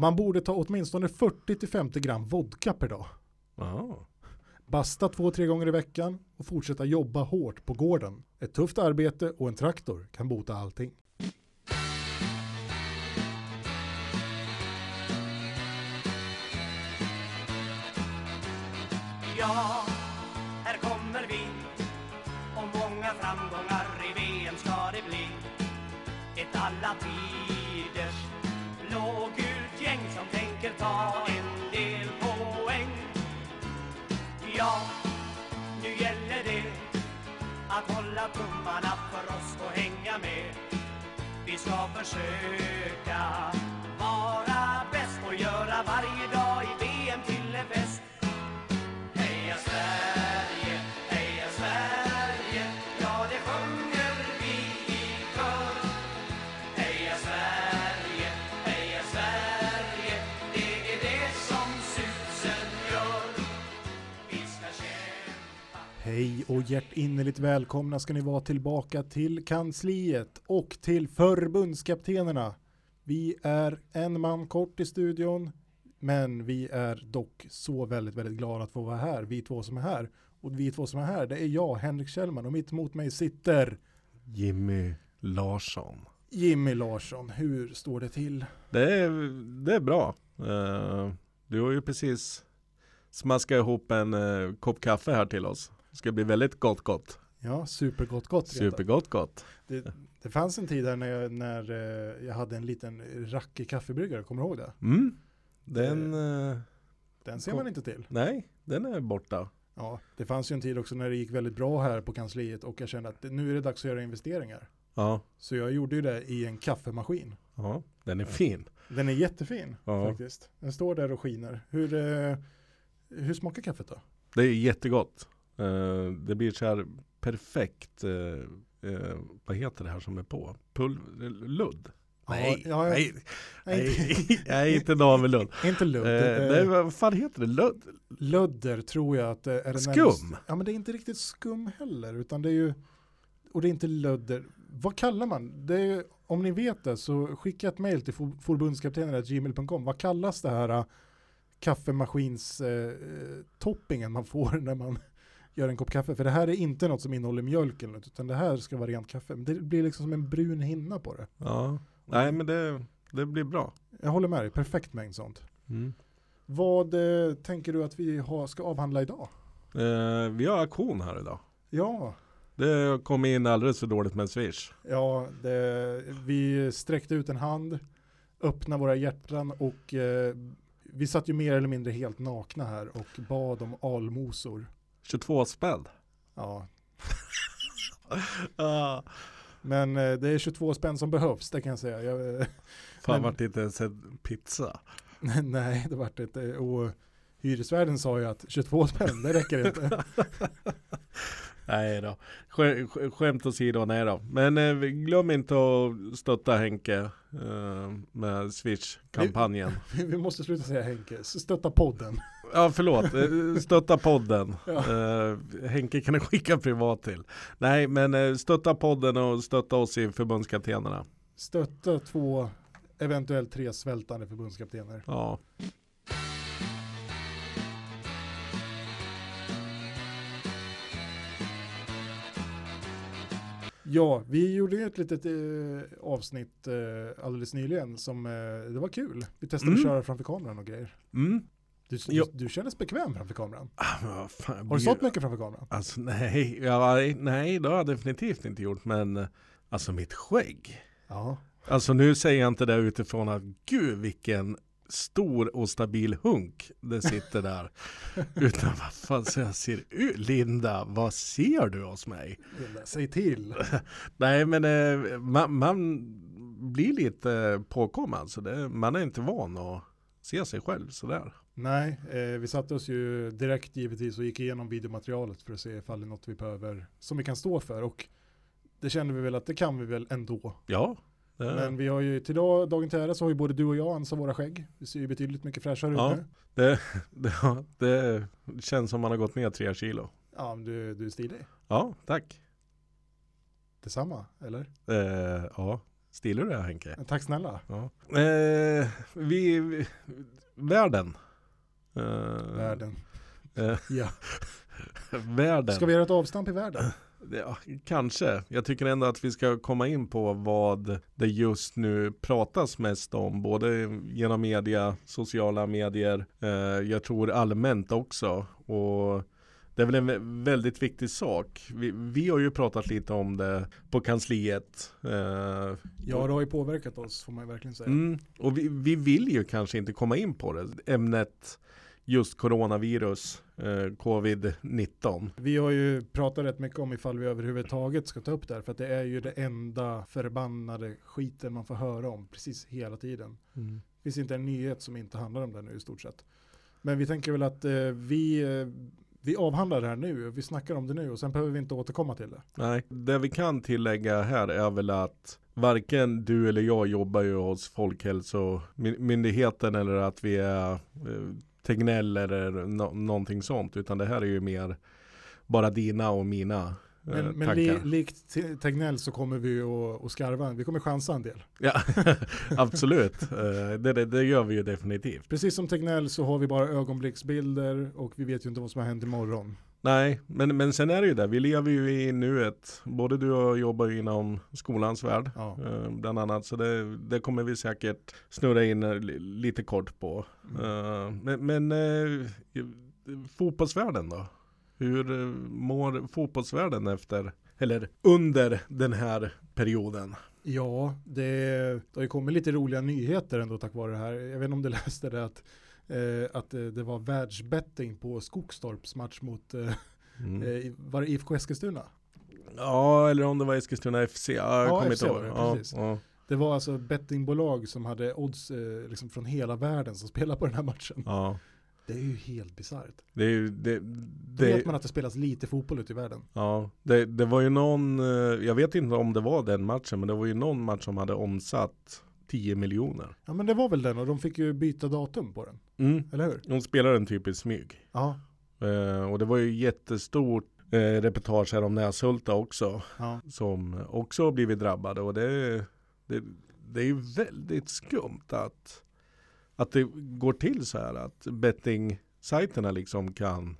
Man borde ta åtminstone 40-50 gram vodka per dag. Ja. Basta två, tre gånger i veckan och fortsätta jobba hårt på gården. Ett tufft arbete och en traktor kan bota allting. Vi och hjärtinnerligt välkomna ska ni vara tillbaka till kansliet och till förbundskaptenerna. Vi är en man kort i studion, men vi är dock så väldigt, väldigt glada att få vara här, vi två som är här. Och vi två som är här, det är jag, Henrik Kjellman, och mitt emot mig sitter Jimmy Larsson. Jimmy Larsson. Hur står det till? Det är, det är bra. Eh, du har ju precis smaskat ihop en eh, kopp kaffe här till oss. Det ska bli väldigt gott gott. Ja, supergott gott. Supergott gott. Det, det fanns en tid där när jag, när eh, jag hade en liten rackig kaffebryggare, kommer du ihåg det? Mm. Den, eh, Den ser man inte till. nej, den är borta. Ja, det fanns ju en tid också när det gick väldigt bra här på kansliet och jag kände att det- nu är det dags att göra investeringar. Ja, Så jag gjorde ju det i en kaffemaskin. ja den är fin. Den är jättefin Ja. faktiskt. Den står där och skiner. Hur, eh, hur smakar kaffet då? Det är jättegott. Eh, det blir så här perfekt, eh, eh, vad heter det här som är på? Pulver, ludd? Nej, ja, ja, nej, nej, nej, inte navelludd. Inte ludd. Eh, Eh, nej, vad fan heter det? Ludd? Ludder tror jag att det är det Skum? närmast- Ja men det är inte riktigt skum heller utan det är ju och det är inte ludder. Vad kallar man? Det är, om ni vet det så skicka ett mail till förbundskaptenen.gmail.com. Vad kallas det här uh, kaffemaskins eh, toppingen man får när man gör en kopp kaffe? För det här är inte något som innehåller mjölk eller något utan det här ska vara rent kaffe. Men det blir liksom som en brun hinna på det. Ja, nej men det, det blir bra. Jag håller med dig, perfekt mängd sånt. Mm. Vad eh, tänker du att vi har, ska avhandla idag? Eh, vi har auktion här idag. Ja, Det kom in alldeles för dåligt med Swish. Ja, det, vi sträckte ut en hand, öppnade våra hjärtan och eh, vi satt ju mer eller mindre helt nakna här och bad om almosor. 22 spänn. Ja, Ah, men eh, det är 22 spänn som behövs, det kan jag säga. Jag, eh, fan Men- vart det inte ens en pizza. nej, det vart inte. Och hyresvärden sa ju att 22 spänn, det räcker inte. Nej då. Sk- sk- Skämt åsido, nej då. Men eh, glöm inte att stötta Henke eh, med Swish-kampanjen. Vi, vi måste sluta säga Henke, stötta podden. Ja, förlåt. Eh, Stötta podden. Ja. Eh, Henke kan du skicka privat till. Nej, men eh, stötta podden och stötta oss i förbundskaptenerna. Stötta två, eventuellt tre svältande förbundskaptener. Ja. Ja, vi gjorde ett litet eh, avsnitt eh, alldeles nyligen som eh, det var kul. Vi testade Mm. att köra framför kameran och grejer. Mm. Du, du, du kändes bekväm framför kameran. Ah, fan, Har du stått mycket framför kameran? Alltså nej, ja, nej det har jag definitivt inte gjort. Men eh, alltså mitt skägg. Ja. Alltså nu säger jag inte det utifrån att gud vilken stor och stabil hunk det sitter där. Utan vad fan så jag ser ut. Linda, vad ser du hos mig? Linda, Säg till. Nej men eh, man, man blir lite påkommen. Så det, man är inte van att se sig själv sådär. Nej, eh, vi satte oss ju direkt givetvis och gick igenom videomaterialet för att se ifall det är något vi behöver, som vi kan stå för. Och det kände vi väl att det kan vi väl ändå. Ja. det- Men vi har ju till dag, dagen till ära så har ju både du och jag ansat våra skägg. Vi ser ju betydligt mycket fräschare Ja. ut nu. Det, det, ja, det känns som man har gått ner tre kilo. Ja, men du, du är stilig. Ja, tack. Detsamma, eller? Eh, ja, Stilar du det Henke? Tack snälla. Ja. Eh, vi, vi, världen. Eh, Världen. Eh, Ja. världen. Ska vi göra ett avstamp i världen? Ja, kanske. Jag tycker ändå att vi ska komma in på vad det just nu pratas mest om. Både genom media, sociala medier. Eh, jag tror allmänt också. Och det är väl en vä- väldigt viktig sak. Vi, vi har ju pratat lite om det på kansliet. Eh, Ja, det har ju påverkat oss får man verkligen säga. Mm, och vi, vi vill ju kanske inte komma in på det. Ämnet just coronavirus, eh, covid-19. Vi har ju pratat rätt mycket om ifall vi överhuvudtaget ska ta upp det här för att det är ju det enda förbannade skiten man får höra om precis hela tiden. Mm. Det finns inte en nyhet som inte handlar om det nu i stort sett. Men vi tänker väl att eh, vi, eh, vi avhandlar det här nu, vi snackar om det nu och sen behöver vi inte återkomma till det. Nej, det vi kan tillägga här är väl att varken du eller jag jobbar ju hos Folkhälsomyndigheten eller att vi är eh, Tegnell eller no- någonting sånt. Utan det här är ju mer bara dina och mina eh, Men, men tankar. li, likt Te- Tegnell så kommer vi att skarva, vi kommer chansa en del. Ja, absolut. Eh, det, det, det gör vi ju definitivt. Precis som Tegnell så har vi bara ögonblicksbilder och vi vet ju inte vad som har hänt imorgon. Nej, men, men sen är det ju det. Vi lever ju i nuet. Både du och jag jobbar ju inom skolans värld. Ja. eh, Bland annat. Så det, det kommer vi säkert snurra in eh, li- lite kort på. Mm. Eh, Men, men eh, fotbollsvärlden då? Hur eh, mår fotbollsvärlden efter, eller under den här perioden? Ja, det, det har ju kommit lite roliga nyheter ändå tack vare det här. Jag vet inte om du läste det att, eh, att eh, det var världsbetting på Skogstorps match mot eh, Mm. eh, var det IFK Eskilstuna? Ja, eller om det var Eskilstuna FC. Ja, jag Ja, kommer inte ihåg. Ja, ja. Det var alltså bettingbolag som hade odds eh, liksom från hela världen som spelade på den här matchen. ja. Det är ju helt bisarrt. Det är ju, det, Då vet man att det spelas lite fotboll ute i världen. Ja, det, det var ju någon, eh, jag vet inte om det var den matchen, men det var ju någon match som hade omsatt 10 miljoner. Ja men det var väl den och de fick ju byta datum på den, Mm. eller hur? De spelade den typ i smyg. Ja. Eh, och det var ju jättestort eh, reportage här om Näshulta också, ja. som också har blivit drabbade. Och det, det, det är ju väldigt skumt att, att det går till så här, att betting-sajterna liksom kan,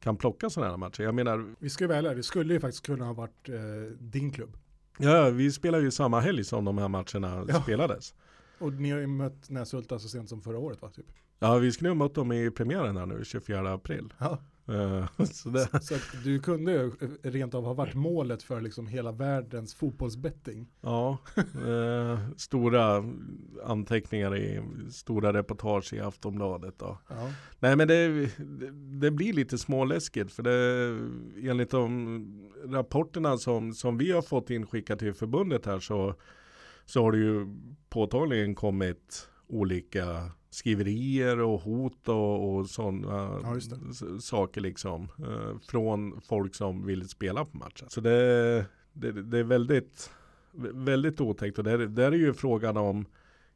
kan plocka sådana här matcher. Jag menar, Vi ska ju väl ärliga, det skulle ju faktiskt kunna ha varit eh, din klubb. ja, vi spelar ju samma helg som de här matcherna Ja. spelades. Och ni har ju mött Näshulta så sent som förra året va? Typ. Ja, vi skulle ha mött dem i premiären här nu, 24 april. Ja. Eh, så Så, du kunde ju eh, rent av ha varit målet för liksom hela världens fotbollsbetting. ja, eh, stora anteckningar i stora reportage i Aftonbladet. Då. Ja. Nej men det, det, det blir lite småläskigt för det enligt de rapporterna som, som vi har fått inskickat till förbundet här så, så har det ju påtagligen kommit olika skriverier och hot och, och sådana Ja, saker liksom eh, från folk som vill spela på matchen. Så det, det, det är väldigt, väldigt otäckt och där, där är ju frågan om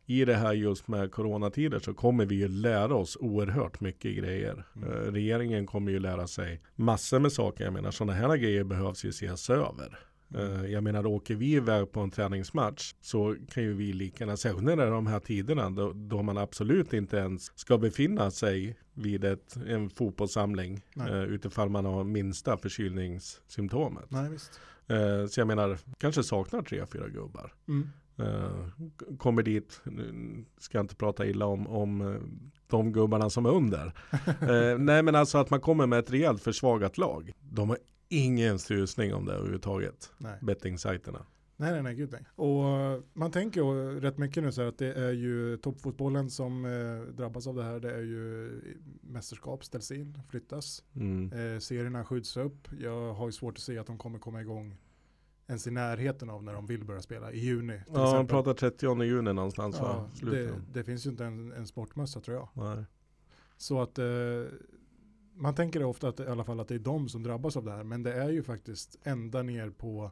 i det här just med coronatider så kommer vi ju lära oss oerhört mycket grejer. Mm. Eh, regeringen kommer ju lära sig massor med saker. Jag menar sådana här grejer behövs ju ses över. Eh, Jag menar åker vi iväg på en träningsmatch så kan ju vi lika gärna, särskilt när det är de här tiderna då, då man absolut inte ens ska befinna sig vid ett, en fotbollssamling eh, utifall man har minsta förkylningssymptomet. Nej visst. Eh, så jag menar, kanske saknar tre, fyra gubbar. Mm. Eh, kommer dit, ska inte prata illa om, om eh, de gubbarna som är under. Eh, nej men alltså att man kommer med ett rejält försvagat lag. De har ingen susning om det överhuvudtaget. Bettingsajterna. nej, nej, nej, gud nej. Och eh, man tänker ju rätt mycket nu så här att det är ju toppfotbollen som eh, drabbas av det här. Det är ju eh, mästerskap ställs in, flyttas. Mm. Eh, serierna skjuts upp. Jag har ju svårt att se att de kommer komma igång ens i närheten av när de vill börja spela i juni. Ja, de pratar 30 juni någonstans ja, va? det, det finns ju inte en, en sportmössa tror jag. Nej. Så att eh, man tänker ofta att i alla fall att det är de som drabbas av det här. Men det är ju faktiskt ända ner på,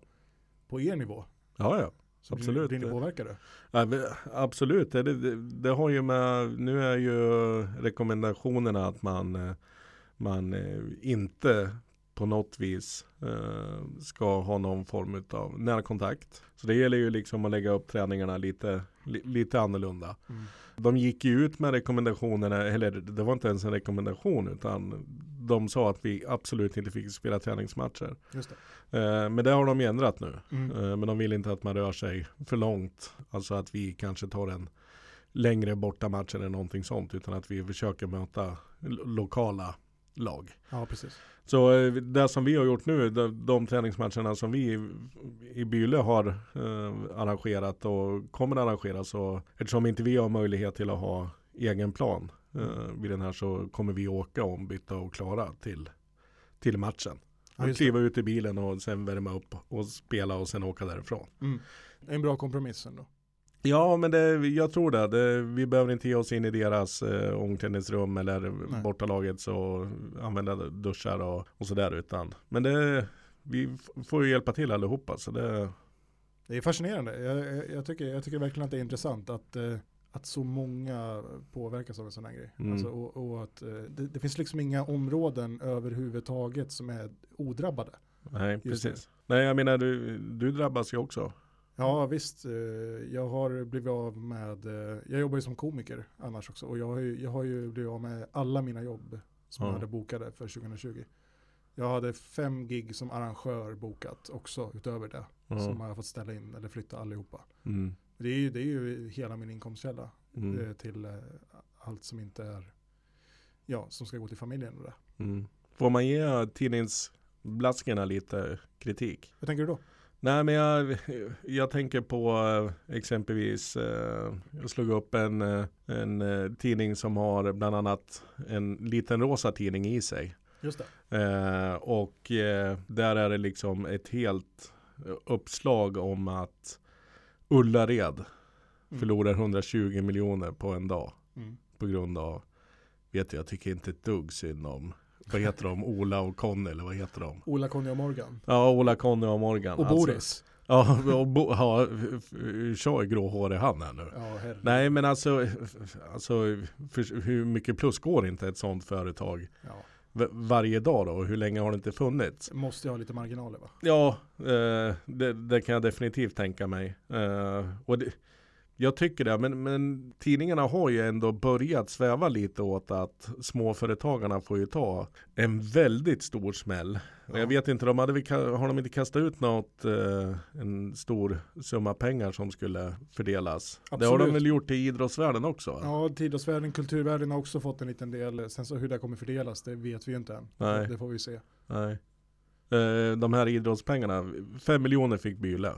på er nivå. Ja, ja. Så Absolut. Blir, blir ni påverkade? Ja, absolut, det, det, det har ju med, nu är ju rekommendationerna att man, eh, man eh, inte på något vis eh, ska ha någon form av närkontakt. Så det gäller ju liksom att lägga upp träningarna lite, li, lite annorlunda. Mm. De gick ju ut med rekommendationerna, eller det var inte ens en rekommendation utan de sa att vi absolut inte fick spela träningsmatcher. Just det. Eh, men det har de ju ändrat nu. Mm. Eh, men de vill inte att man rör sig för långt. Alltså att vi kanske tar en längre bortamatch eller någonting sånt. Utan att vi försöker möta lo- lokala lag. Ja, precis. Så eh, det som vi har gjort nu, de, de träningsmatcherna som vi i, i Byle har eh, arrangerat och kommer arrangera så eftersom inte vi har möjlighet till att ha egen plan eh, vid den här så kommer vi åka ombytta och klara till, till matchen. Ja, kliva ut i bilen och sen värma upp och spela och sen åka därifrån. Mm. En bra kompromiss ändå. Ja, men det, jag tror det. det. Vi behöver inte ge oss in i deras eh, omklädningsrum eller Nej. bortalagets och använda duschar och, och sådär. Utan, men det, vi får ju hjälpa till allihopa. Så det, Det är fascinerande. Jag, jag, tycker, jag tycker verkligen att det är intressant att, eh, att så många påverkas av en sån här grej. Mm. Alltså, och, och att eh, det, det finns liksom inga områden överhuvudtaget som är odrabbade. nej, precis. Nej, jag menar du, du drabbas ju också. Ja visst, eh, jag har blivit av med, eh, jag jobbar ju som komiker annars också och jag har ju, jag har ju blivit av med alla mina jobb som Ja. jag hade bokade för 2020. Jag hade fem gig som arrangör bokat också utöver det. Ja. Som jag har fått ställa in eller flytta allihopa. Mm. Det är ju, det är ju hela min inkomstkälla Mm. eh, till allt som inte är, ja, som ska gå till familjen och det. Mm. Får man ge tidningsblaskorna lite kritik? Vad tänker du då? Nej men jag, jag tänker på eh, exempelvis, eh, jag slog upp en, eh, en tidning som har bland annat en liten rosa tidning i sig. Just det. Och där är det liksom ett helt uppslag om att Ullared Mm. förlorar 120 miljoner på en dag. Mm. På grund av, vet du jag tycker inte ett dugg synd om, vad heter de, Ola och Conny eller vad heter de? Ola, Conny och Morgan. Ja, Ola, Conny och Morgan. Och Alltså- Boris. Ja, och bo, ja, kör gråhårig han är nu. Ja. Nej men alltså, alltså för, hur mycket plus går inte ett sånt företag Ja. varje dag då? Och hur länge har det inte funnits? Måste jag ha lite marginaler va? Ja, eh, det, det kan jag definitivt tänka mig. Eh, och det, jag tycker det, men, men tidningarna har ju ändå börjat sväva lite åt att småföretagarna får ju ta en väldigt stor smäll. Ja. jag vet inte, de hade, har de inte kastat ut något, eh, en stor summa pengar som skulle fördelas? Det har de Absolut. väl gjort i idrottsvärlden också? Ja, idrottsvärlden, kulturvärlden har också fått en liten del. Sen så hur det kommer fördelas, det vet vi ju inte än. Nej. Det får vi se. Nej. Eh, de här idrottspengarna, fem miljoner fick Byle.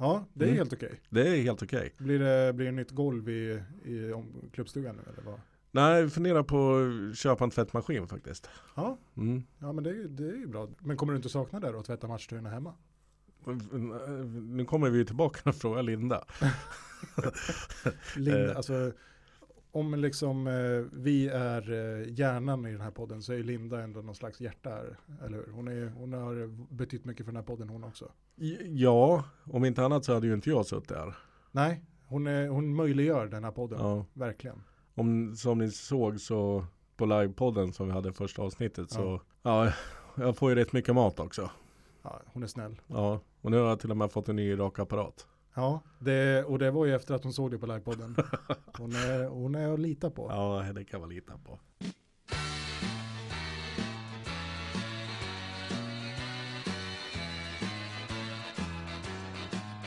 Ja, det är Mm. helt okej. Det är helt okej. Blir det, blir det nytt golv i, i om, klubbstugan nu eller vad? Nej, jag funderar på att köpa en tvättmaskin faktiskt. Ja, Mm. ja men det, är det är ju bra. Men kommer du inte sakna det då, att tvätta matchtröjorna hemma? Nu kommer vi tillbaka och frågar Linda. Linda, alltså om liksom eh, vi är eh, hjärnan i den här podden så är Linda ändå någon slags hjärta här, eller hur? Hon, är, hon har betytt mycket för den här podden hon också. Ja, om inte annat så hade ju inte jag suttit här. Nej, hon, är, hon möjliggör den här podden, Ja. verkligen. Om, som ni såg så på livepodden som vi hade första avsnittet så ja, jag får ju rätt mycket mat också. Ja, hon är snäll. Ja, och nu har jag till och med fått en ny rakapparat. Ja, det, och det var ju efter att hon såg det på livepodden. Hon är, hon är att lita på. Ja, det kan man lita på.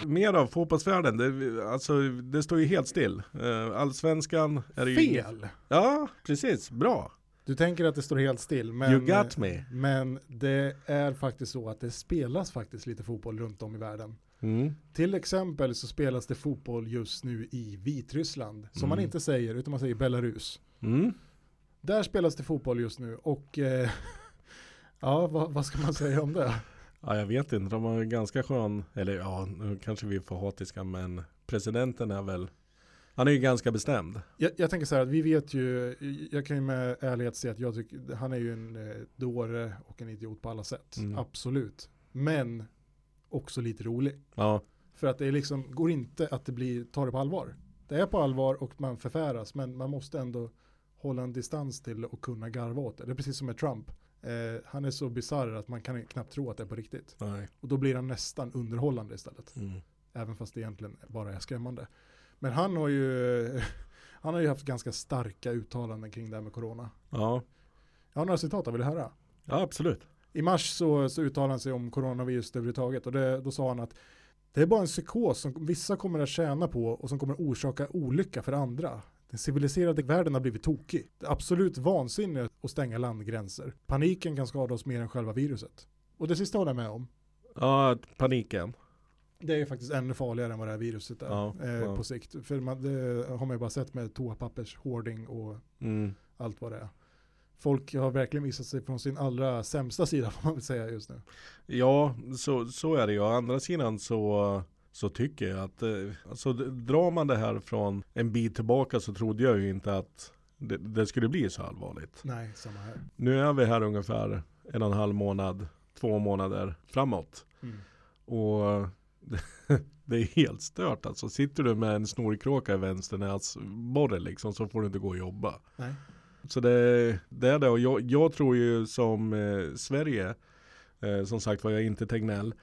Mer av fotbollsvärlden, det, alltså, det står ju helt still. Eh, Allsvenskan är ju... Fel! Ja, precis. Bra. Du tänker att det står helt still, men, You got me. men det är faktiskt så att det spelas faktiskt lite fotboll runt om i världen. Mm. Till exempel så spelas det fotboll just nu i Vitryssland, som man Mm. inte säger, utan man säger Belarus. Mm. Där spelas det fotboll just nu och eh, ja, vad, vad ska man säga om det? Ja, jag vet inte. De har ganska skön, eller ja, nu kanske vi är för hatiska, men presidenten är väl, han är ju ganska bestämd. Jag, jag tänker så här att vi vet ju, jag kan ju med ärlighet säga att jag tycker, han är ju en eh, dåre och en idiot på alla sätt. Mm. Absolut. Men också lite rolig. Ja, För att det liksom, går inte att det blir, ta det på allvar. Det är på allvar och man förfäras, men man måste ändå hålla en distans till och kunna garva åt det. Det är precis som med Trump. Eh, han är så bisarr att man kan knappt tro att det är på riktigt. Nej. Och då blir han nästan underhållande istället. Mm. Även fast det egentligen bara är skrämmande. Men han har ju, han har ju haft ganska starka uttalanden kring det här med corona. Ja. Jag har några citat, vill du höra? ja, absolut. I mars så, så uttalade han sig om coronavirus överhuvudtaget och det, då sa han att det är bara en psykos som vissa kommer att tjäna på och som kommer orsaka olycka för andra. Den civiliserade världen har blivit tokig. Det är absolut vansinne att stänga landgränser. Paniken kan skada oss mer än själva viruset. Och det sista håller jag med om. Ja, paniken. Det är faktiskt ännu farligare än vad det här viruset är Ja, eh, ja. på sikt. För man, det har man ju bara sett med toapappers hoarding och Mm. allt vad det är. Folk har verkligen visat sig från sin allra sämsta sida får man väl säga just nu. Ja, så, så är det ju. Å andra sidan så, så tycker jag att eh, alltså, drar man det här från en bit tillbaka så trodde jag ju inte att det, det skulle bli så allvarligt. Nej, samma här. Nu är vi här ungefär en och en halv månad, två månader framåt. Mm. Och det är helt stört alltså. Sitter du med en snorkråka i vänster näsborre liksom så får du inte gå och jobba. Nej. Så det, det är det och jag, jag tror ju som eh, Sverige, eh, som sagt var jag är inte Tegnell,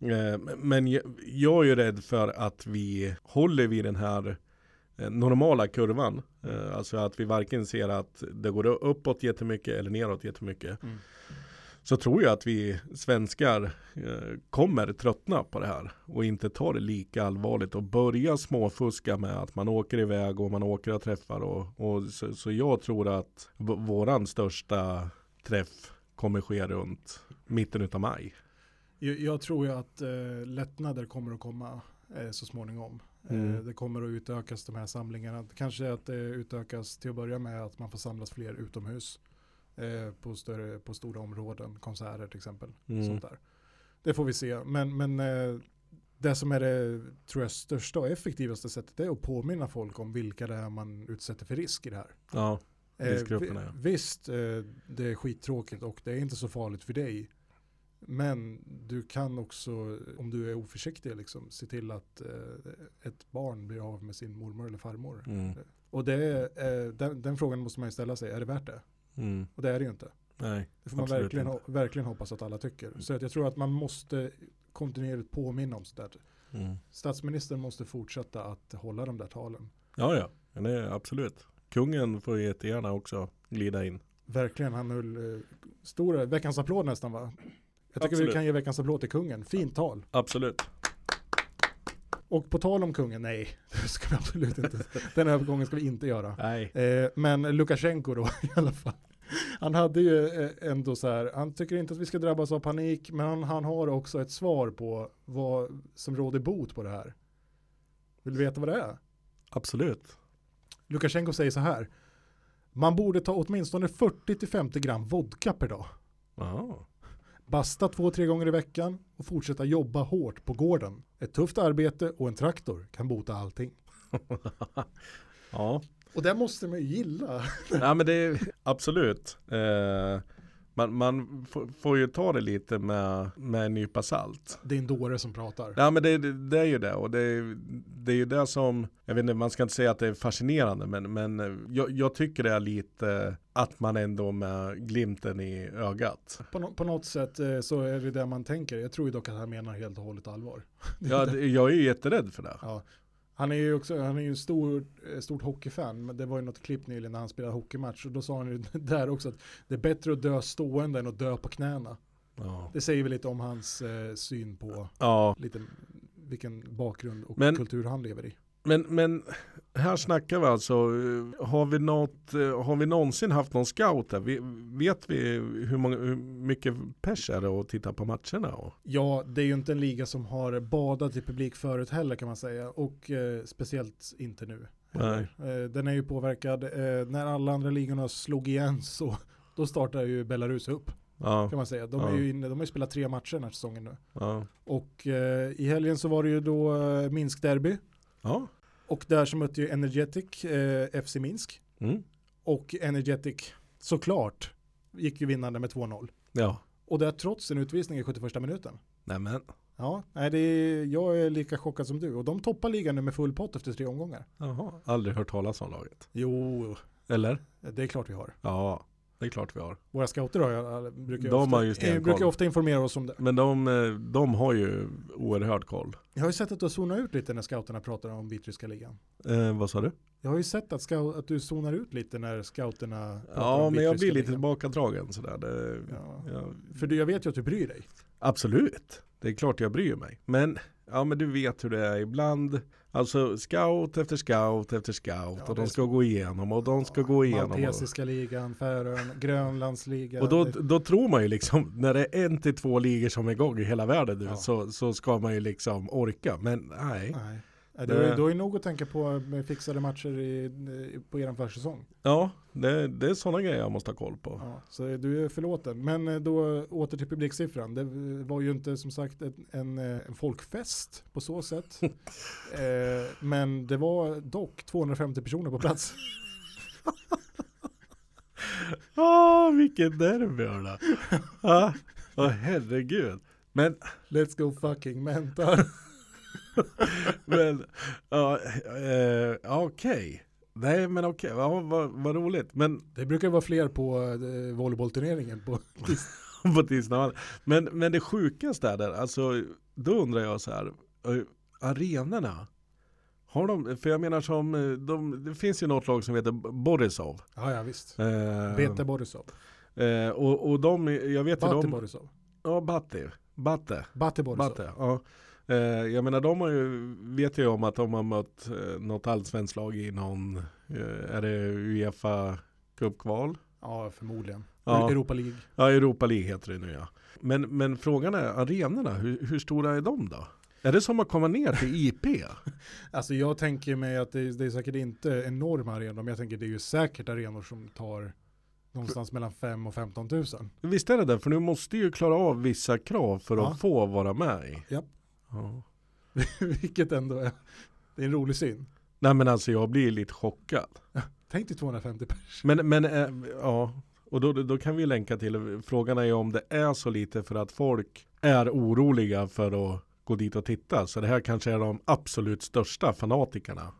eh, men jag, jag är ju rädd för att vi håller vid den här eh, normala kurvan. Eh, alltså att vi varken ser att det går uppåt jättemycket eller neråt jättemycket. Mm. Så tror jag att vi svenskar eh, kommer tröttna på det här och inte tar det lika allvarligt och börja småfuska med att man åker iväg och man åker och träffar och, och så, så jag tror att våran största träff kommer ske runt mitten utav maj. Jag, jag tror ju att eh, lättnader kommer att komma eh, så småningom. Mm. Eh, det kommer att utökas de här samlingarna. Kanske att det utökas till att börja med att man får samlas fler utomhus. Eh, på, större, på stora områden, konserter till exempel. Mm. Sånt där. Det får vi se. Men, men eh, det som är det tror jag, största och effektivaste sättet är att påminna folk om vilka det är man utsätter för risk i det här. Ja, Eh, Riskgrupperna, vi- ja. Visst, det är skittråkigt och det är inte så farligt för dig. Men du kan också, om du är oförsiktig, liksom, se till att eh, ett barn blir av med sin mormor eller farmor. mm. Och det eh, den, den frågan måste man ju ställa sig, är det värt det? Mm. Och det är det ju inte. Nej, Det får man verkligen, ho- verkligen hoppas att alla tycker. Så att jag tror att man måste kontinuerligt påminna om sådär. mm. Statsministern måste fortsätta att hålla de där talen. Ja, ja, men det absolut. Kungen får jättegärna också glida in. Verkligen, han höll eh, stora, veckans applåd nästan va? Jag tycker vi Absolut. kan ge veckans applåd till kungen. Fint tal. Absolut. Och på tal om kungen, nej, det ska vi absolut inte. Den övergången ska vi inte göra. Nej. Eh, men Lukasjenko då i alla fall. Han hade ju eh, ändå så här, han tycker inte att vi ska drabbas av panik, men han, han har också ett svar på vad som råder bot på det här. Vill du veta vad det är? Absolut. Lukasjenko säger så här, man borde ta åtminstone 40-50 gram vodka per dag. Ja. Basta två, tre gånger i veckan och fortsätta jobba hårt på gården. Ett tufft arbete och en traktor kan bota allting. ja. Och det måste man ju gilla. ja men det är absolut. Eh, man man får, ju ta det lite med, med en nypa salt. Det är en dåre som pratar. Ja men det, det, är ju det och det, det är ju det som, jag vet inte, man ska inte säga att det är fascinerande men, men eh, jag, jag tycker det är lite att man ändå med glimten i ögat. På, nå- på något sätt eh, så är det det man tänker. Jag tror ju dock att han menar helt och hållet allvar. Ja, jag är ju jätterädd för det. Ja. Han är ju också, han är ju en stor, eh, stort hockeyfan, men det var ju något klipp nyligen när han spelade hockeymatch och då sa han ju där också att det är bättre att dö stående än att dö på knäna. Ja, Det säger väl lite om hans eh, syn på ja lite vilken bakgrund och Men- kultur han lever i. men, men här snackar vi alltså, har vi, något, har vi någonsin haft någon scout där? Vet vi hur, många, hur mycket pers är det att titta på matcherna? Ja, det är ju inte en liga som har badat i publik förut heller kan man säga och eh, speciellt inte nu. Nej. Eh, den är ju påverkad, eh, när alla andra ligorna slog igen så då startar ju Belarus upp Ja, kan man säga. De, Ja. är ju inne, de har ju spelat tre matcher den här säsongen nu. ja, Och eh, i helgen så var det ju då eh, Minsk Derby ja. och där så mötte ju Energetic eh, FC Minsk Mm. och Energetic såklart gick ju vinnande med 2-0. ja. Och det trots en utvisning i 71 minuten. Nämen, Ja, nej, det är, jag är lika chockad som du. Och de toppar ligan nu med full pott efter tre omgångar. jaha, aldrig hört talas om laget. Jo, Eller? det är klart vi har. Ja, det är klart vi har. Våra scouter har ju, brukar, De ofta, har ju eh, brukar ofta informera oss om det. Men de, eh, de har ju oerhörd koll. Jag har ju sett att du har zonat ut lite när scouterna pratar om vitryska ligan. Eh, vad sa du? Jag har ju sett att, scout, att du zonar ut lite när scouterna pratar Ja, om men jag blir lite tillbakadragen sådär. Det, Ja. ja, För du, jag vet ju att du bryr dig. absolut, det är klart jag bryr mig. Men, ja men du vet hur det är ibland. Alltså scout efter scout efter scout Ja, och de ska gå igenom och de ska gå igenom. Maltesiska ligan, Färöarna, Grönlandsligan. och då, då tror man ju liksom, när det är en till två ligor som är igång i hela världen Ja. så, så ska man ju liksom orka. Men nej. Nej. Det- du har ju nog att tänka på med fixade matcher i, på er försäsong. Ja, det, det är sådana grejer jag måste ha koll på. Ja, så du är förlåten. Men eh, då åter till publiksiffran. Det var ju inte som sagt en, en, eh, en folkfest på så sätt. eh, men det var dock 250 personer på plats. Ah, vilken derby hörda. ah, Åh herregud. Men, Let's go fucking mental. Men, ja, eh, okej. Nej men okej, ja, vad, vad roligt. Men Det brukar vara fler på eh, volleybollturneringen. På, på tisdagen. Men, men det sjukaste är där, alltså då undrar jag så här, eh, arenorna. Har de, för jag menar som, eh, de, det finns ju något lag som heter Borisov. ja, ja visst. Eh, Bete Borisov. eh, och, och de, jag vet ju de, Borisov. ja Batti, Batte. Bate Borisov. Batte, ja. Eh, jag menar de har ju, vet jag om att de har mött eh, något allsvenskt lag i någon, eh, är det Uefa cupkval? Ja, förmodligen. Ja. Europa League. Ja, Europa League heter det nu ja. Men, men frågan är, arenorna, hur, hur stora är de då? Är det som att komma ner till IP? Alltså jag tänker mig att det, det är säkert inte enorma arenor, men jag tänker det är ju säkert arenor som tar någonstans mellan 5 och 15 000. Visst är det det? För nu måste ju klara av vissa krav för att Ja. få vara med i. Japp. Ja. Vilket ändå är, det är en rolig syn. Nej men alltså jag blir lite chockad. Tänk dig 250 pers. Men, men eh, ja, och då, då kan vi länka till, frågan är ju om det är så lite för att folk är oroliga för att gå dit och titta. Så det här kanske är de absolut största fanatikerna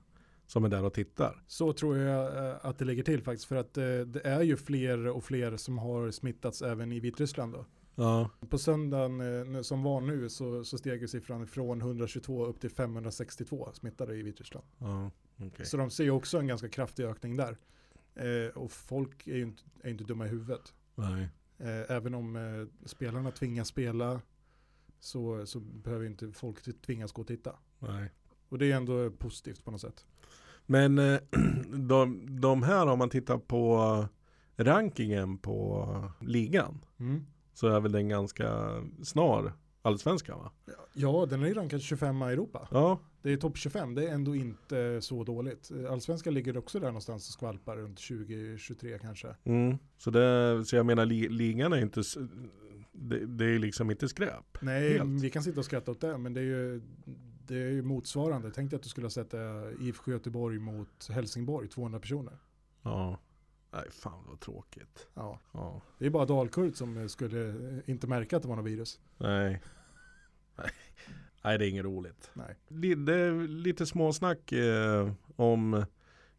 som är där och tittar. Så tror jag eh, att det ligger till faktiskt. För att eh, det är ju fler och fler som har smittats även i Vitryssland. Då. Ja, På söndagen eh, som var nu så, så steg ju siffran från 122 upp till 562 smittade i Vitryssland. ja, okej. Så de ser ju också en ganska kraftig ökning där. Eh, och folk är ju inte, är inte dumma i huvudet. Eh, även om eh, spelarna tvingas spela så, så behöver inte folk tvingas gå och titta. Nej. Och det är ändå positivt på något sätt. Men eh, de, de här om man tittar på rankingen på ligan Mm. Så är väl den ganska snar allsvenskan va? Ja, den är ju rankad 25 i Europa. Ja, Det är topp 25, det är ändå inte så dåligt. Eh, Allsvenskan ligger också där någonstans och skvalpar runt 20-23 kanske. mm. så, det, så jag menar li, ligan är inte det, det är liksom inte skräp. Nej, Helt. vi kan sitta och skratta åt det, men det är ju, det är ju motsvarande. Tänk dig att du skulle ha sett det IFK Göteborg mot Helsingborg, 200 personer. Ja. Nej fan vad tråkigt. Ja. Ja. Det är bara Dalkurd som skulle eh, inte märka att det var något virus. Nej. Nej. Nej det är inget roligt. Nej. Det är lite småsnack eh, om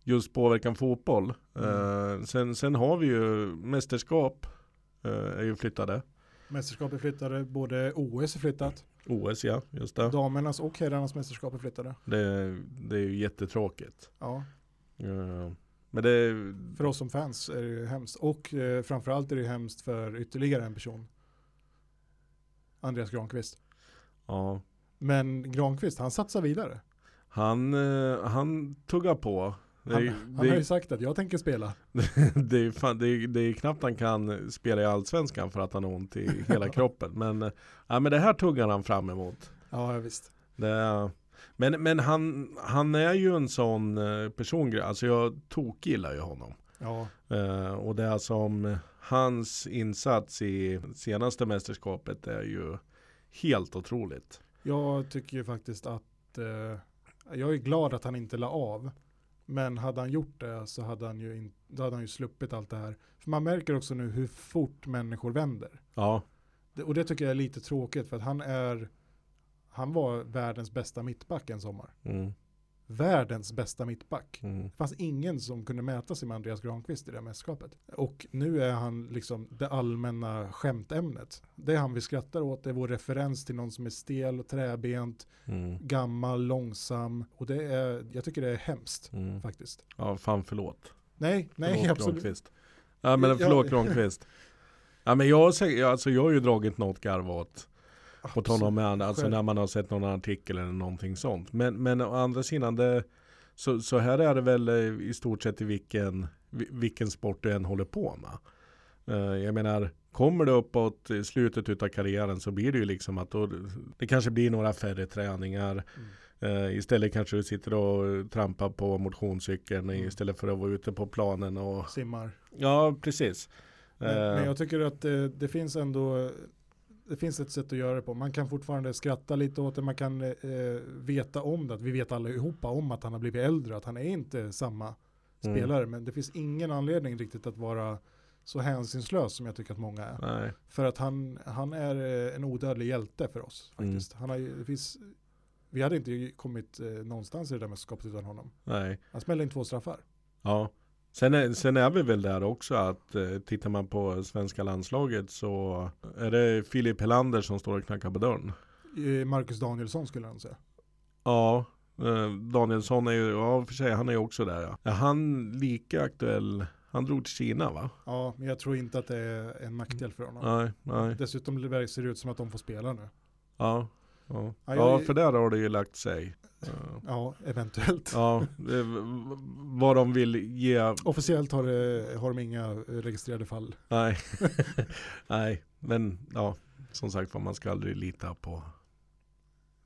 just påverkan fotboll. Mm. Eh, sen, sen har vi ju mästerskap eh, är ju flyttade. Mästerskap är flyttade, både OS är flyttat, OS ja, just det. damernas och herrarnas mästerskap är flyttade. Det, det är ju jättetråkigt. Ja, Eh, men det för oss som fans är det ju hemskt. Och eh, framförallt är det hemskt för ytterligare en person. Andreas Granqvist. ja, Men Granqvist, han satsar vidare. han, eh, han tuggar på. Det Han, är, han det, har ju sagt att jag tänker spela. det, är fan, det, är, det är knappt han kan spela i allsvenskan för att han har ont i hela kroppen. Men, eh, ja, men det här tuggar han fram emot. Ja, visst. Det men men han, han är ju en sån eh, person, alltså jag tokgillar ju honom. Ja, Eh, och det är som hans insats i senaste mästerskapet är ju helt otroligt. jag tycker ju faktiskt att eh, jag är glad att han inte la av. Men hade han gjort det så hade han ju, in, då hade han ju sluppit allt det här. För man märker också nu hur fort människor vänder. Ja, Det, och det tycker jag är lite tråkigt för att han är, han var världens bästa mittback en sommar. mm, världens bästa mittback. Mm. Det fanns ingen som kunde mäta sig med Andreas Granqvist i det mästerskapet. Och nu är han liksom det allmänna skämtämnet. Det är han vi skrattar åt, det är vår referens till någon som är stel och träbent, Mm. gammal, långsam. Och det är, jag tycker det är hemskt Mm. faktiskt. Ja, fan förlåt. Nej, nej förlåt absolut. Granqvist. Ja men förlåt Granqvist. Ja men jag har, alltså, jag har ju dragit något garv åt, åt honom med, alltså Själv. när man har sett någon artikel eller någonting sånt. Men, men å andra sidan, det, så, så här är det väl eh, i stort sett i vilken, vi- vilken sport du än håller på med. Eh, Jag menar, kommer det uppåt i slutet utav karriären så blir det ju liksom att då, det kanske blir några färre träningar. Mm. Eh, istället kanske du sitter och trampar på motionscykeln Mm. istället för att vara ute på planen och Simmar. Ja, precis. Men, men Eh, jag tycker att det, det finns ändå det finns ett sätt att göra det på. Man kan fortfarande skratta lite åt det. Man kan eh, veta om det. Att vi vet allihopa om att han har blivit äldre. Att han är inte samma Mm. spelare. Men det finns ingen anledning riktigt att vara så hänsynslös som jag tycker att många är. nej. För att han, han är eh, en odödlig hjälte för oss Mm. faktiskt. Han har, det finns, vi hade inte kommit eh, någonstans i det där mästerskapet utan honom. nej. Han smällde in två straffar. Ja. Sen är, sen är vi väl där också att eh, tittar man på svenska landslaget så är det Filip Helander som står och knackar på dörren. Eh, Marcus Danielsson skulle nog säga. Ja, eh, Danielsson är ju, ja för sig, han är ju också där ja. Är han lika aktuell? Han drog till Kina va? Ja, men jag tror inte att det är en nackdel för honom. Nej, nej. Dessutom ser det ut som att de får spela nu. Ja. Ja, Ja, för där har det ju lagt sig. Ja. Eventuellt. Ja, vad de vill ge Officiellt har, det, har de inga eh, registrerade fall. Nej, nej, men ja, som sagt man ska aldrig lita på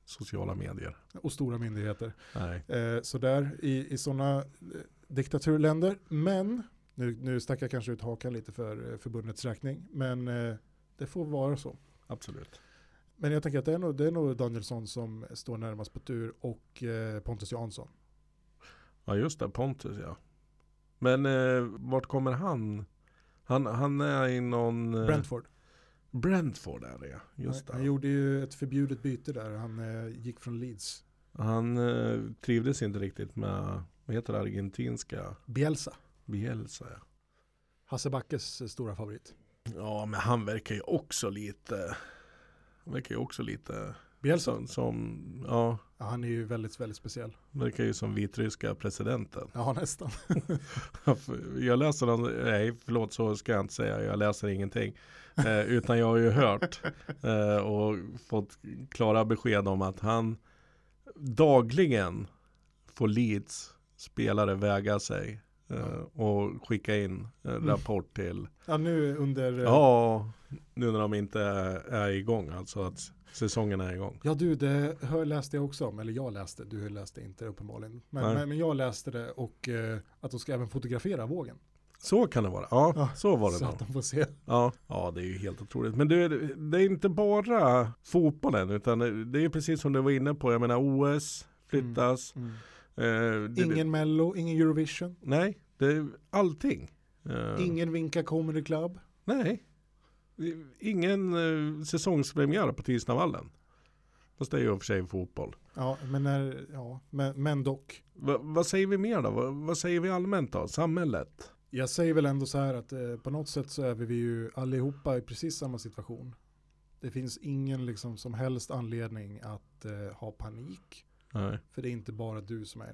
sociala medier. Och stora myndigheter. Nej, Eh, så där i, i sådana eh, diktaturländer. Men, nu, nu stack jag kanske ut hakan lite för eh, förbundets räkning. Men eh, det får vara så. absolut. Men jag tänker att det är nog, det är nog Danielsson som står närmast på tur och eh, Pontus Jansson. Ja just det, Pontus ja. Men eh, vart kommer han? Han, han är i någon... Eh, Brentford. Brentford är det ja, just Han det. gjorde ju ett förbjudet byte där. Han eh, gick från Leeds. Han eh, trivdes inte riktigt med, vad heter det, argentinska Bielsa. Bielsa ja. Hasse Backes eh, stora favorit. Ja men han verkar ju också lite, han verkar ju också lite Bielsa? som, som ja, Ja, han är ju väldigt, väldigt speciell. verkar ju som vitryska presidenten. Ja, nästan. Jag läser nej förlåt så ska jag inte säga, jag läser ingenting. Eh, utan jag har ju hört eh, och fått klara besked om att han dagligen får Leeds spelare väga sig eh, och skicka in en rapport till, Ja, nu under... eh, ja nu när de inte är, är igång, alltså att säsongen är igång. Ja du, det hör, läste jag också om, eller jag läste, du läste inte uppenbarligen. Men, men, men jag läste det och eh, att de ska även fotografera vågen. Så kan det vara, ja, Ja, så var det Så då. att de får se. Ja, ja det är ju helt otroligt. Men det, det är inte bara fotbollen utan det är precis som du var inne på. Jag menar OS flyttas. Det, Ingen mello, ingen Eurovision, nej, det är allting. Eh, ingen Vinka Comedy Club. Nej, ingen eh, säsongspremiär på Tisnavallen. Fast det är ju i och för sig fotboll. Ja, men, när, ja, men, men dock. Va, vad säger vi mer då? Va, vad säger vi allmänt då? Samhället? Jag säger väl ändå så här att eh, på något sätt så är vi ju allihopa i precis samma situation. Det finns ingen liksom som helst anledning att eh, ha panik. Nej. För det är inte bara du som är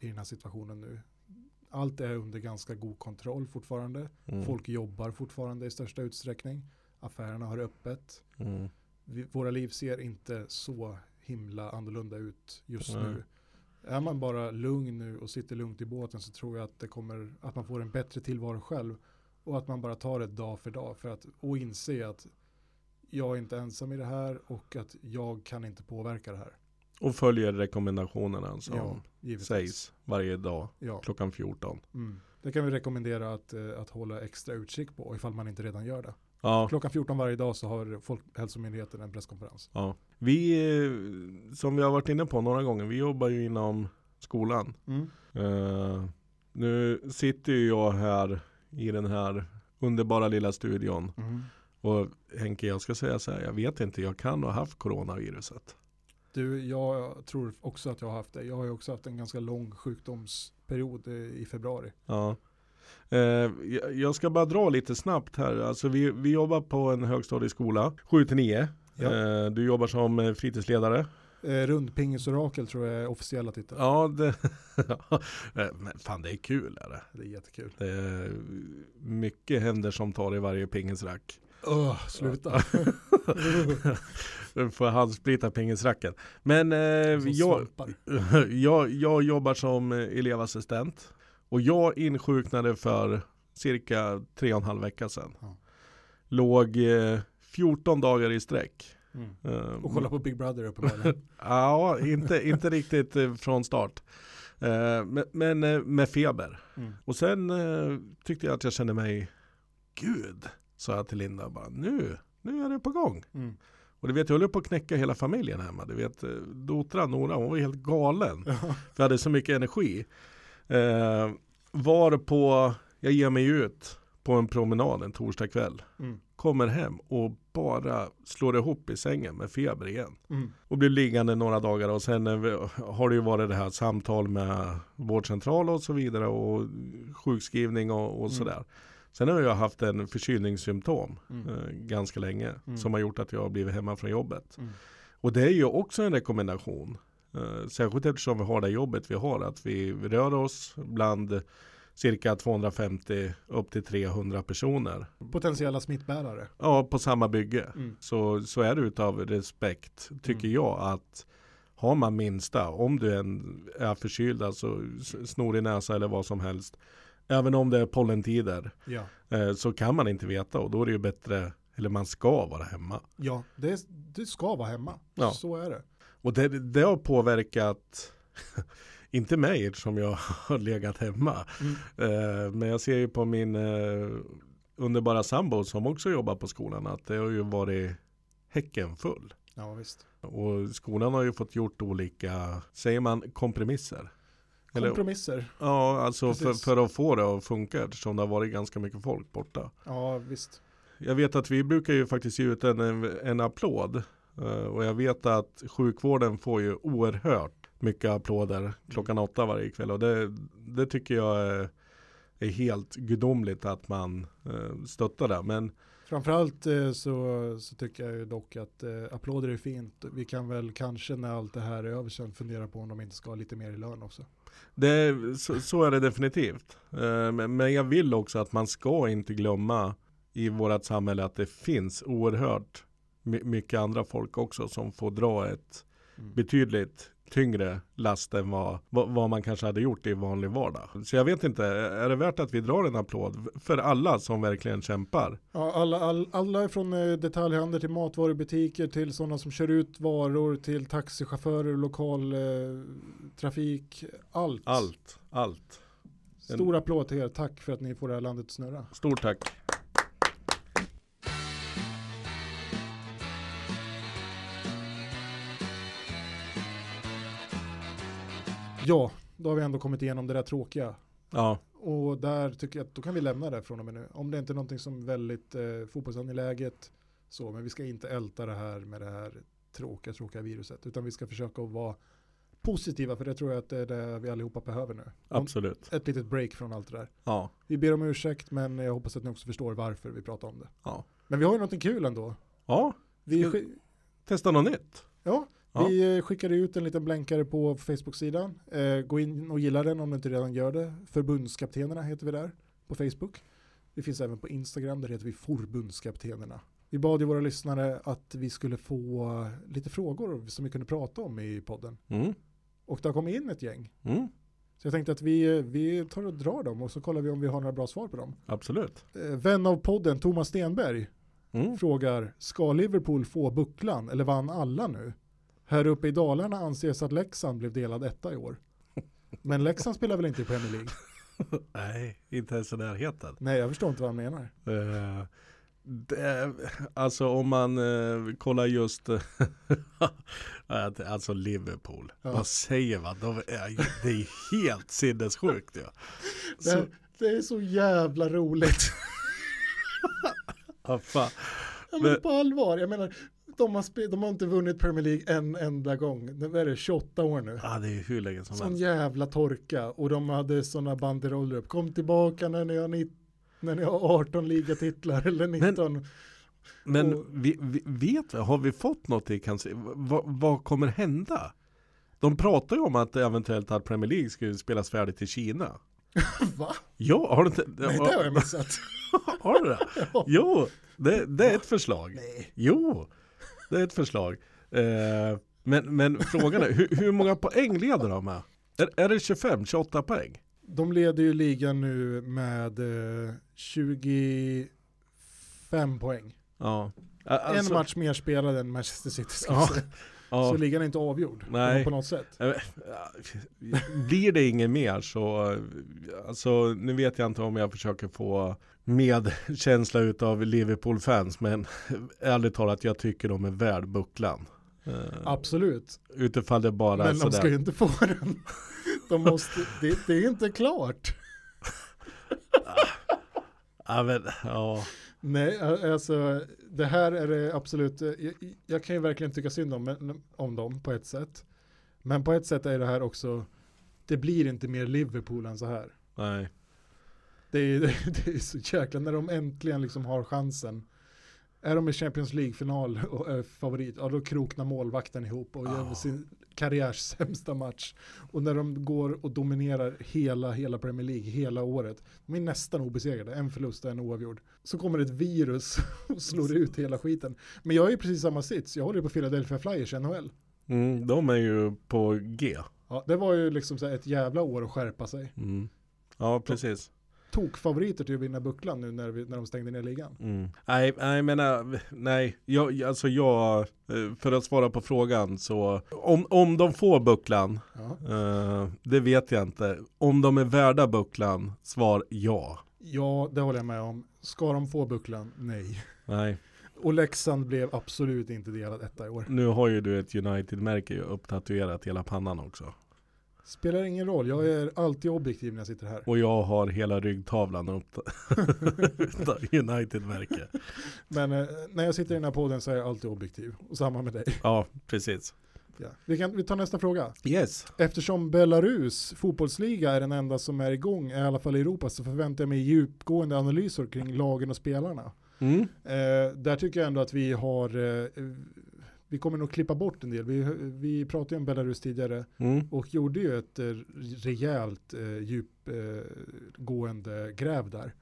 i den här- situationen nu. Allt är under ganska god kontroll fortfarande. Mm. Folk jobbar fortfarande i största utsträckning. Affärerna har öppet. Mm. Vi, våra liv ser inte så himla annorlunda ut just Nej. nu. Är man bara lugn nu och sitter lugnt i båten så tror jag att det kommer att man får en bättre tillvaro själv. Och att man bara tar det dag för dag för att och inse att jag är inte ensam i det här och att jag kan inte påverka det här. Och följer rekommendationerna som ja, sägs varje dag Ja. klockan 14. Mm. Det kan vi rekommendera att, eh, att hålla extra utkik på ifall man inte redan gör det. Ja, Klockan 14 varje dag så har Folkhälsomyndigheten en presskonferens. ja. Vi, eh, som vi har varit inne på några gånger, vi jobbar ju inom skolan. Mm. Eh, nu sitter ju jag här i den här underbara lilla studion. Mm. Och Henke, jag ska säga så här, jag vet inte, jag kan ha haft coronaviruset. Du, jag tror också att jag har haft det. Jag har ju också haft en ganska lång sjukdomsperiod eh, i februari. Ja. Eh, jag- ska bara dra lite snabbt här. Alltså vi, vi jobbar på en högstadieskola, 7 till 9. Ja. Eh, du jobbar som fritidsledare. Eh, Rundpingesorakel tror jag är officiella titeln. Ja, det, men fan det är kul. Är det. Det är jättekul. det är mycket händer som tar i varje pingisrack. Öh, sluta. Får jag handsprita pingisracken. Men eh, jag, jag, jag jobbar som elevassistent. Och jag insjuknade för cirka tre och en halv vecka sedan. Ja. Låg eh, 14 dagar i sträck. Mm. Eh, Och kolla på Big Brother uppenbarligen. Ja, inte, inte riktigt eh, från start. Eh, men men eh, med feber. Mm. Och sen tyckte jag att jag kände mig, gud, sa jag till Linda, bara, nu, nu är det på gång. Mm. Och du vet, jag höll på att knäcka hela familjen hemma. Du vet, eh, Dotra, Nora, hon var helt galen. Ja. För jag hade så mycket energi. Eh, var på, jag ger mig ut på en promenad en torsdag kväll. Mm. Kommer hem och bara slår ihop i sängen med feber igen. Mm. Och blir liggande några dagar och sen eh, har det ju varit det här samtal med vårdcentral och så vidare och sjukskrivning och, och Mm. sådär. Sen har jag haft en förkylningssymptom Mm. eh, ganska länge Mm. som har gjort att jag har blivit hemma från jobbet. Mm. Och det är ju också en rekommendation. Eh, särskilt eftersom vi har det jobbet vi har. Att vi rör oss bland cirka 250 upp till 300 personer. Potentiella smittbärare. Ja, på samma bygge. Mm. Så, så är det utav respekt, tycker Mm. jag, att har man minsta, om du är förkyld, alltså snorig näsa eller vad som helst, även om det är pollentider, Ja. eh, så kan man inte veta och då är det ju bättre, eller man ska vara hemma. Ja, det, det ska vara hemma. Ja. Så är det. Och det, det har påverkat, inte mig eftersom jag har legat hemma, Mm. eh, men jag ser ju på min eh, underbara sambo som också jobbar på skolan att det har ju varit häcken full. Ja, visst. Och skolan har ju fått gjort olika, säger man kompromisser? Eller, Kompromisser. ja, alltså för, för att få det att funka eftersom det har varit ganska mycket folk borta. Ja, visst. Jag vet att vi brukar ju faktiskt ge ut en, en applåd. eh, Och jag vet att sjukvården får ju oerhört mycket applåder klockan åtta varje kväll. Och det, det tycker jag är, är helt gudomligt att man eh, stöttar det. Men Framförallt eh, så, så tycker jag dock att eh, applåder är fint. Vi kan väl kanske när allt det här är över sen fundera på om de inte ska ha lite mer i lön också. Det, så, så är det definitivt. Eh, Men, jag vill också att man ska inte glömma i vårt samhälle att det finns oerhört my- mycket andra folk också som får dra ett Mm. betydligt tyngre last än vad, vad, man kanske hade gjort i vanlig vardag. Så jag vet inte, är det värt att vi drar en applåd för alla som verkligen kämpar? Ja, alla, all, alla från eh, detaljhandel till matvarubutiker till sådana som kör ut varor till taxichaufförer, lokal eh, trafik, allt. Allt, allt. Stor applåd till er, tack för att ni får det här landet att snurra. Stort tack. Ja, då har vi ändå kommit igenom det där tråkiga. Ja, Och där tycker jag att då kan vi lämna det från och med nu. Om det inte är någonting som väldigt eh, fotbollsangeläget så, men vi ska inte älta det här med det här tråkiga, tråkiga viruset, utan vi ska försöka att vara positiva, för det tror jag att det är det vi allihopa behöver nu. Absolut. Ett litet break från allt det där. Ja, Vi ber om ursäkt, men jag hoppas att ni också förstår varför vi pratar om det. ja. Men vi har ju någonting kul ändå. Ja, Vi, Ska- sk- testa något nytt. ja, Ja. vi eh, skickade ut en liten blänkare på Facebook-sidan. Eh, gå in och gilla den om du inte redan gör det. Förbundskaptenerna heter vi där på Facebook. Vi finns även på Instagram, där heter vi Förbundskaptenerna. Vi bad ju våra lyssnare att vi skulle få lite frågor som vi kunde prata om i podden. Mm. Och det har kommit in ett gäng. Mm. Så jag tänkte att vi, vi tar och drar dem och så kollar vi om vi har några bra svar på dem. Absolut. Eh, vän av podden, Thomas Stenberg, Mm. frågar, ska Liverpool få bucklan eller vann alla nu? Här uppe i Dalarna anses att Leksand blev delad etta i år. Men Leksand spelar väl inte i Premier League? Nej, inte ens i närheten. Nej, jag förstår inte vad han menar. Eh, det, alltså om man eh, kollar just alltså Liverpool. Ja. Vad säger man? De är, det är helt sinnessjukt. Ja. Så, Det, det är så jävla roligt. ja, fan. Ja, men Men- på allvar, jag menar, de har, de har inte vunnit Premier League en enda gång. Det är det, 28 år nu. Ja, det är hur länge som Sån helst. jävla torka. Och de hade sådana banderoller upp. Kom tillbaka när ni har, nitt- när ni har 18 ligatitlar eller 19. Men och- vi, vi, vet har vi fått något i kanske, vad, vad kommer hända? De pratar ju om att eventuellt att Premier League skulle spelas färdigt i Kina. Va? Ja, har du inte? Nej, det har jag missat. Har du det? Ja. Jo, det, det är ett förslag. Nej. Jo, det är ett förslag. Eh, men, men frågan är, hur, hur många poäng leder de med? Är, är det 25, 28 poäng? De leder ju ligan nu med eh, 25 poäng. Ja. Alltså, en match mer spelad än Manchester City. Ja, ja. Så ligan är inte avgjord Nej. på något sätt. Eh, Blir det inget mer så, eh, alltså nu vet jag inte om jag försöker få medkänsla utav Liverpool-fans men ärligt talat jag tycker de är värd bucklan. Eh, Absolut. Utifall det bara Men de ska sådär. ju inte få den. De måste, det, det är inte klart. Ja, men, ja. Nej, alltså det här är det absolut, jag, jag kan ju verkligen tycka synd om, om dem på ett sätt. Men på ett sätt är det här också, det blir inte mer Liverpool än så här. Nej. Det är, det är så jäkla, när de äntligen liksom har chansen. Är de i Champions League-final och är favorit, ja då kroknar målvakten ihop och gör Ja. sin karriärs sämsta match. Och när de går och dominerar hela, hela Premier League, hela året. De är nästan obesegrade, en förlust och en oavgjord. Så kommer ett virus och slår ut hela skiten. Men jag är i precis samma sits, jag håller ju på Philadelphia Flyers NHL. Mm, de är ju på G. Ja, det var ju liksom ett jävla år att skärpa sig. Mm. Ja, precis. Tokfavoriter till att vinna bucklan nu när, vi, när de stängde ner ligan. Mm. Nej, nej, jag menar, nej, jag, alltså jag, eh, för att svara på frågan så, om, om de får bucklan, Ja. eh, det vet jag inte. Om de är värda bucklan, svar ja. Ja, det håller jag med om. Ska de få bucklan? Nej. Nej, Och Leksand blev absolut inte delad etta i år. nu har ju du ett United-märke upptatuerat hela pannan också. Spelar ingen roll, jag är alltid objektiv när jag sitter här. Och jag har hela ryggtavlan upp United-märke. Men eh, när jag sitter i den här podden så är jag alltid objektiv. Och samma med dig. Ja, precis. Ja. Vi, kan, vi tar nästa fråga. Yes. Eftersom Belarus fotbollsliga är den enda som är igång, i alla fall i Europa, så förväntar jag mig djupgående analyser kring lagen och spelarna. Mm. Eh, där tycker jag ändå att vi har, eh, vi kommer nog klippa bort en del. Vi, vi pratade ju om Belarus tidigare Mm. och gjorde ju ett eh, rejält eh, djupgående gräv där.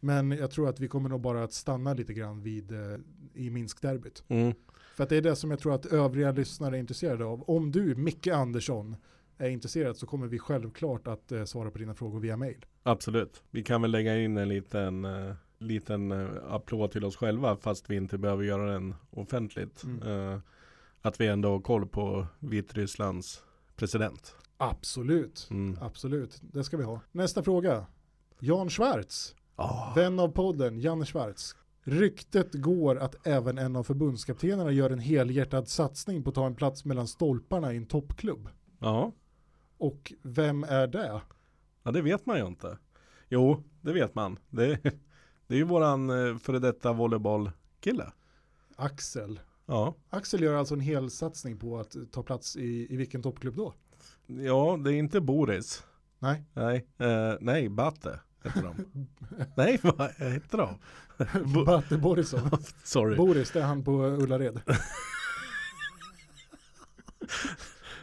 Men jag tror att vi kommer nog bara att stanna lite grann vid eh, i Minsk-derbyt. Mm. För att det är det som jag tror att övriga lyssnare är intresserade av. Om du, Micke Andersson, är intresserad så kommer vi självklart att eh, svara på dina frågor via mail. Absolut. Vi kan väl lägga in en liten, eh, liten eh, applåd till oss själva fast vi inte behöver göra den offentligt. Mm. Eh, att vi ändå har koll på Vitrysslands president. Absolut, Mm. absolut. Det ska vi ha. Nästa fråga. Jan Schwartz, Ah. vän av podden, Janne Schwartz. Ryktet går att även en av förbundskaptenerna gör en helhjärtad satsning på att ta en plats mellan stolparna i en toppklubb. Ja. Och vem är det? ja, det vet man ju inte. Jo, det vet man. Det, det är ju våran eh, före detta volleybollkille. Axel. Ja. Axel gör alltså en hel satsning på att ta plats i, i vilken toppklubb då? ja, det är inte Boris. Nej, Nej, eh, nej, Batte heter de. nej, vad heter de? Batte Borisov. Sorry. Boris, det är han på Ullared.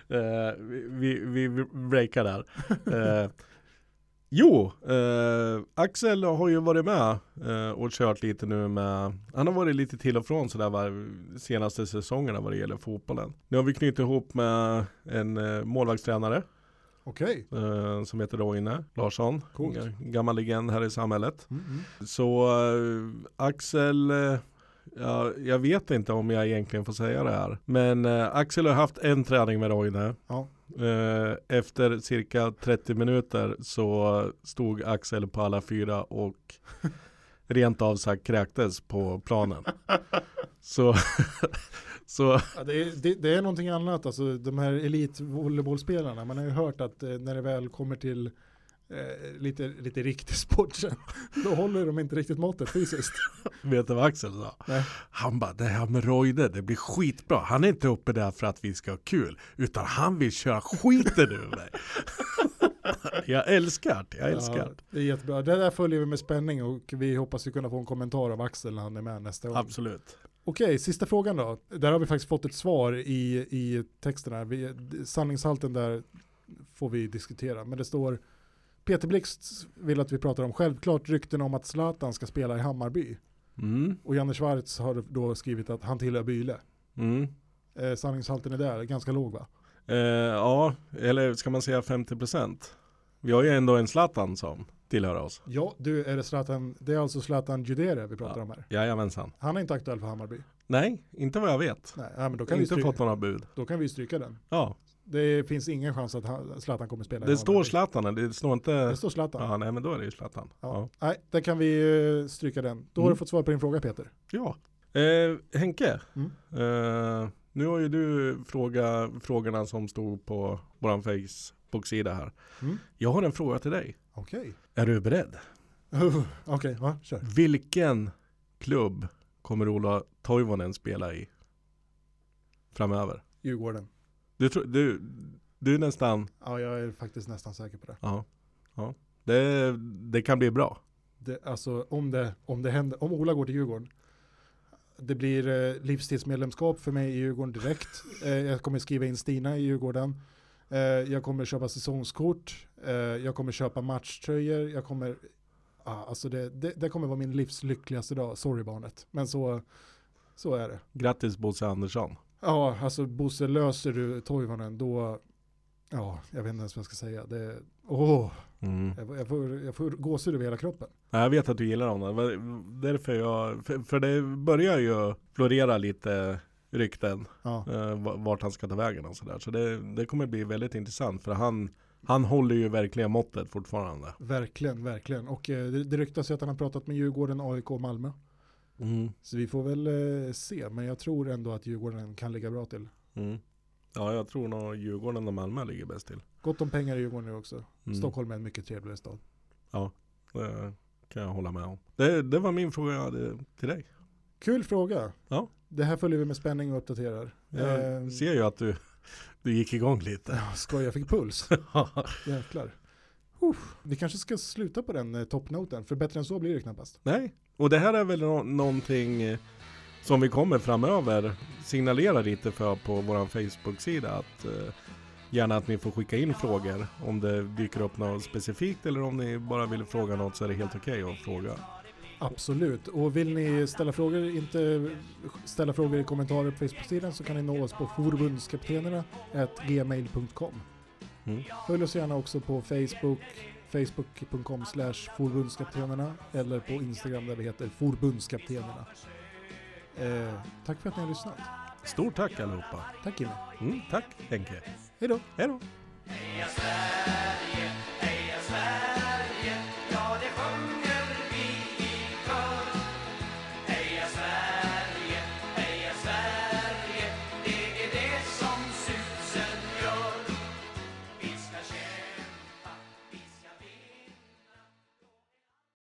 Eh, vi, vi, vi breakar där. Eh, jo, eh, Axel har ju varit med eh, och kört lite nu med, han har varit lite till och från sådär var, senaste säsongerna vad det gäller fotbollen. Nu har vi knutit ihop med en eh, målvaktstränare Okej. eh, som heter Roine Larsson, Coolt. Gammal legend här i samhället. Mm, mm. Så eh, Axel, eh, ja, jag vet inte om jag egentligen får säga det här. Men eh, Axel har haft en träning med Roine. Ja. Eh, efter cirka 30 minuter så stod Axel på alla fyra och rent av sagt kräktes på planen. Så, så Ja, det, är, det, det är någonting annat, alltså de här elitvolleybollspelarna. Man har ju hört att eh, när det väl kommer till eh, lite, lite riktig sport sen, då håller de inte riktigt måttet fysiskt. Vet du vad Axel sa? Nej. Han bara, det här med Roide, det blir skitbra. Han är inte uppe där för att vi ska ha kul, utan han vill köra skiten ur mig. jag älskar det, jag älskar Ja, det. det är jättebra. Det där följer vi med spänning och vi hoppas ju kunna få en kommentar av Axel när han är med nästa gång. Absolut. Okej, sista frågan då. Där har vi faktiskt fått ett svar i, i texten här. Vi, sanningshalten där får vi diskutera. Men det står Peter Blixt vill att vi pratar om självklart rykten om att Zlatan ska spela i Hammarby. Mm. Och Janne Schwarz har då skrivit att han tillhör Byle. Mm. Eh, sanningshalten är där, ganska låg va? Eh, ja, eller ska man säga 50%? Vi har ju ändå en Zlatan som tillhör oss. Ja, du, är det Zlatan, det är alltså Zlatan Judere vi pratar Ja. om här. Jajamensan. Han är inte aktuell för Hammarby. Nej, inte vad jag vet. Nej, ja, men då kan, vi inte stryka, fått några bud. då kan vi stryka den. Ja, Det finns ingen chans att han, Zlatan kommer spela det står. Zlatan, det står inte... Det står Zlatan. Ja, nej men då är det ju Zlatan. Ja. Ja. Nej, där kan vi eh, stryka den. Då har Mm. du fått svar på din fråga Peter. ja. Eh, Henke, Mm. eh, nu har ju du fråga, frågorna som stod på vår Facebook-sida här. Mm. Jag har en fråga till dig. Okej. Är du beredd? Okej, ja, kör. Vilken klubb kommer Ola Toivonen spela i framöver? Djurgården. Du, tror- du, du är nästan, Ja, jag är faktiskt nästan säker på det. ja, ja. Det, det kan bli bra. det alltså om det, om det händer, om Ola går till Djurgården, det blir eh, livstidsmedlemskap för mig i Djurgården direkt. Eh, jag kommer skriva in Stina i Djurgården. Eh, jag kommer köpa säsongskort. Eh, jag kommer köpa matchtröjor. Jag kommer, ah, alltså det, det, det kommer vara min livs lyckligaste dag. Sorry barnet. Men så, så är det. Grattis Bosse Andersson. Ja, alltså Bosse, löser du Toivonen då, ja, jag vet inte ens vad jag ska säga. Det, åh, Mm. jag, jag får, jag får gåshud över hela kroppen. Ja, Jag vet att du gillar honom. Därför jag, för, för det börjar ju florera lite rykten Ja. eh, va- vart han ska ta vägen och sådär. Så det, det kommer bli väldigt intressant för han, han håller ju verkligen måttet fortfarande. Verkligen, verkligen. Och eh, det, det ryktas ju att han har pratat med Djurgården, AIK och Malmö. Mm. Så vi får väl eh, se, men jag tror ändå att Djurgården kan ligga bra till. Mm. Ja, jag tror nog Djurgården och Malmö ligger bäst till. Gott om pengar i Djurgården nu också. Mm. Stockholm är en mycket trevligare stad. Det kan jag hålla med om. Det, det var min fråga jag hade till dig. Kul fråga. Ja. Det här följer vi med spänning och uppdaterar. Jag Eh, ser ju att du, du gick igång lite. ja, skoj, jag fick puls. Jäklar. Uff, vi kanske ska sluta på den eh, toppnoten, för bättre än så blir det knappast. Nej, och det här är väl nå- någonting eh, som vi kommer framöver signalera lite för på vår Facebook-sida att eh, gärna att ni får skicka in frågor om det dyker upp något specifikt eller om ni bara vill fråga något så är det helt okej att fråga. Absolut, och vill ni ställa frågor, inte ställa frågor i kommentarer på Facebook-sidan så kan ni nå oss på forbundskaptenerna gmail.com. Mm. Följ oss gärna också på Facebook, facebook.com slash forbundskaptenerna eller på Instagram där vi heter forbundskaptenerna. Eh, tack för att ni har lyssnat. Stort tack allihopa. Tack Jimmy. Mm, tack Henke. Hej då. Hej då. Heja Sverige, heja Sverige